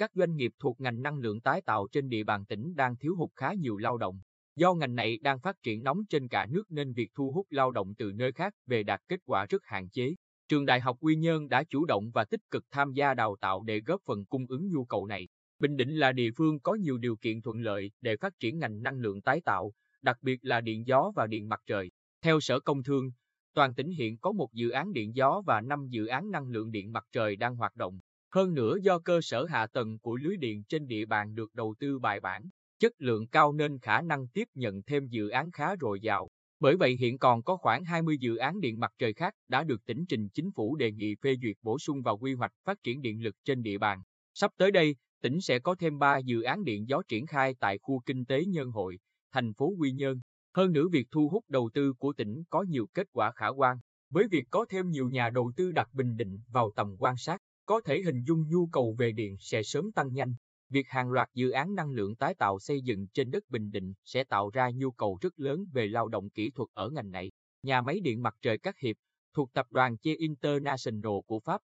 Các doanh nghiệp thuộc ngành năng lượng tái tạo trên địa bàn tỉnh đang thiếu hụt khá nhiều lao động. Do ngành này đang phát triển nóng trên cả nước nên việc thu hút lao động từ nơi khác về đạt kết quả rất hạn chế. Trường Đại học Quy Nhơn đã chủ động và tích cực tham gia đào tạo để góp phần cung ứng nhu cầu này. Bình Định là địa phương có nhiều điều kiện thuận lợi để phát triển ngành năng lượng tái tạo, đặc biệt là điện gió và điện mặt trời. Theo Sở Công Thương, toàn tỉnh hiện có một dự án điện gió và 5 dự án năng lượng điện mặt trời đang hoạt động. Hơn nữa do cơ sở hạ tầng của lưới điện trên địa bàn được đầu tư bài bản, chất lượng cao nên khả năng tiếp nhận thêm dự án khá dồi dào. Bởi vậy hiện còn có khoảng 20 dự án điện mặt trời khác đã được tỉnh trình chính phủ đề nghị phê duyệt bổ sung vào quy hoạch phát triển điện lực trên địa bàn. Sắp tới đây, tỉnh sẽ có thêm 3 dự án điện gió triển khai tại khu kinh tế Nhân Hội, thành phố Quy Nhơn. Hơn nữa việc thu hút đầu tư của tỉnh có nhiều kết quả khả quan. Với việc có thêm nhiều nhà đầu tư đặt Bình Định vào tầm quan sát, có thể hình dung nhu cầu về điện sẽ sớm tăng nhanh. Việc hàng loạt dự án năng lượng tái tạo xây dựng trên đất Bình Định sẽ tạo ra nhu cầu rất lớn về lao động kỹ thuật ở ngành này. Nhà máy điện mặt trời Các Hiệp, thuộc tập đoàn Che International của Pháp,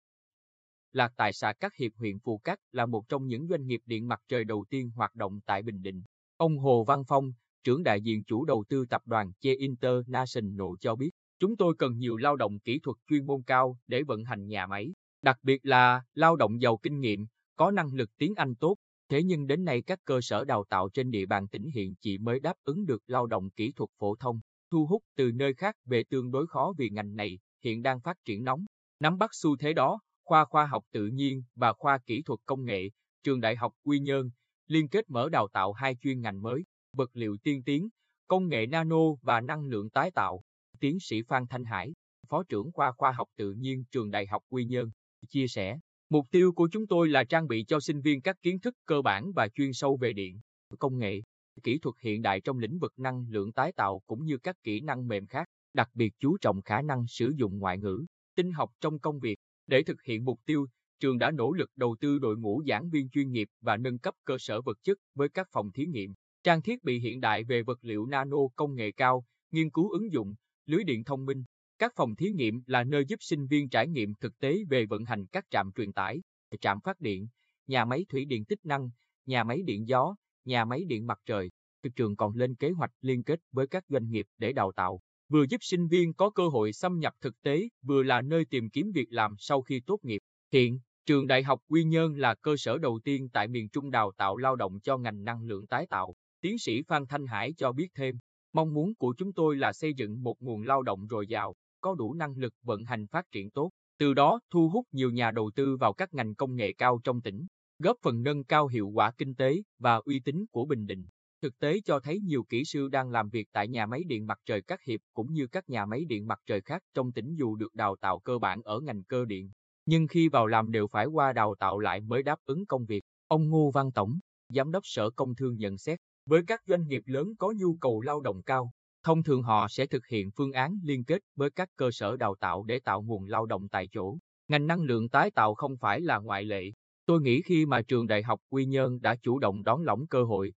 Lạc tại xã Các Hiệp huyện Phù Cát là một trong những doanh nghiệp điện mặt trời đầu tiên hoạt động tại Bình Định. Ông Hồ Văn Phong, trưởng đại diện chủ đầu tư tập đoàn Che International cho biết, chúng tôi cần nhiều lao động kỹ thuật chuyên môn cao để vận hành nhà máy, đặc biệt là lao động giàu kinh nghiệm, có năng lực tiếng Anh tốt. Thế nhưng đến nay các cơ sở đào tạo trên địa bàn tỉnh hiện chỉ mới đáp ứng được lao động kỹ thuật phổ thông, thu hút từ nơi khác về tương đối khó vì ngành này hiện đang phát triển nóng. Nắm bắt xu thế đó, khoa khoa học tự nhiên và khoa kỹ thuật công nghệ, trường Đại học Quy Nhơn liên kết mở đào tạo hai chuyên ngành mới, vật liệu tiên tiến, công nghệ nano và năng lượng tái tạo. Tiến sĩ Phan Thanh Hải, Phó trưởng khoa khoa học tự nhiên trường Đại học Quy Nhơn, chia sẻ, mục tiêu của chúng tôi là trang bị cho sinh viên các kiến thức cơ bản và chuyên sâu về điện, công nghệ, kỹ thuật hiện đại trong lĩnh vực năng lượng tái tạo cũng như các kỹ năng mềm khác, đặc biệt chú trọng khả năng sử dụng ngoại ngữ, tinh học trong công việc. Để thực hiện mục tiêu, trường đã nỗ lực đầu tư đội ngũ giảng viên chuyên nghiệp và nâng cấp cơ sở vật chất với các phòng thí nghiệm, trang thiết bị hiện đại về vật liệu nano công nghệ cao, nghiên cứu ứng dụng, lưới điện thông minh. Các phòng thí nghiệm là nơi giúp sinh viên trải nghiệm thực tế về vận hành các trạm truyền tải, trạm phát điện, nhà máy thủy điện tích năng, nhà máy điện gió, nhà máy điện mặt trời. Trường còn lên kế hoạch liên kết với các doanh nghiệp để đào tạo, vừa giúp sinh viên có cơ hội xâm nhập thực tế, vừa là nơi tìm kiếm việc làm sau khi tốt nghiệp. Hiện, trường Đại học Quy Nhơn là cơ sở đầu tiên tại miền Trung đào tạo lao động cho ngành năng lượng tái tạo. Tiến sĩ Phan Thanh Hải cho biết thêm, mong muốn của chúng tôi là xây dựng một nguồn lao động dồi dào, có đủ năng lực vận hành phát triển tốt, từ đó thu hút nhiều nhà đầu tư vào các ngành công nghệ cao trong tỉnh, góp phần nâng cao hiệu quả kinh tế và uy tín của Bình Định. Thực tế cho thấy nhiều kỹ sư đang làm việc tại nhà máy điện mặt trời các hiệp cũng như các nhà máy điện mặt trời khác trong tỉnh dù được đào tạo cơ bản ở ngành cơ điện, nhưng khi vào làm đều phải qua đào tạo lại mới đáp ứng công việc. Ông Ngô Văn Tổng, Giám đốc Sở Công Thương nhận xét, với các doanh nghiệp lớn có nhu cầu lao động cao, thông thường họ sẽ thực hiện phương án liên kết với các cơ sở đào tạo để tạo nguồn lao động tại chỗ. Ngành năng lượng tái tạo không phải là ngoại lệ. Tôi nghĩ khi mà trường đại học Quy Nhơn đã chủ động đón lỏng cơ hội,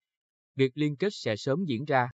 việc liên kết sẽ sớm diễn ra.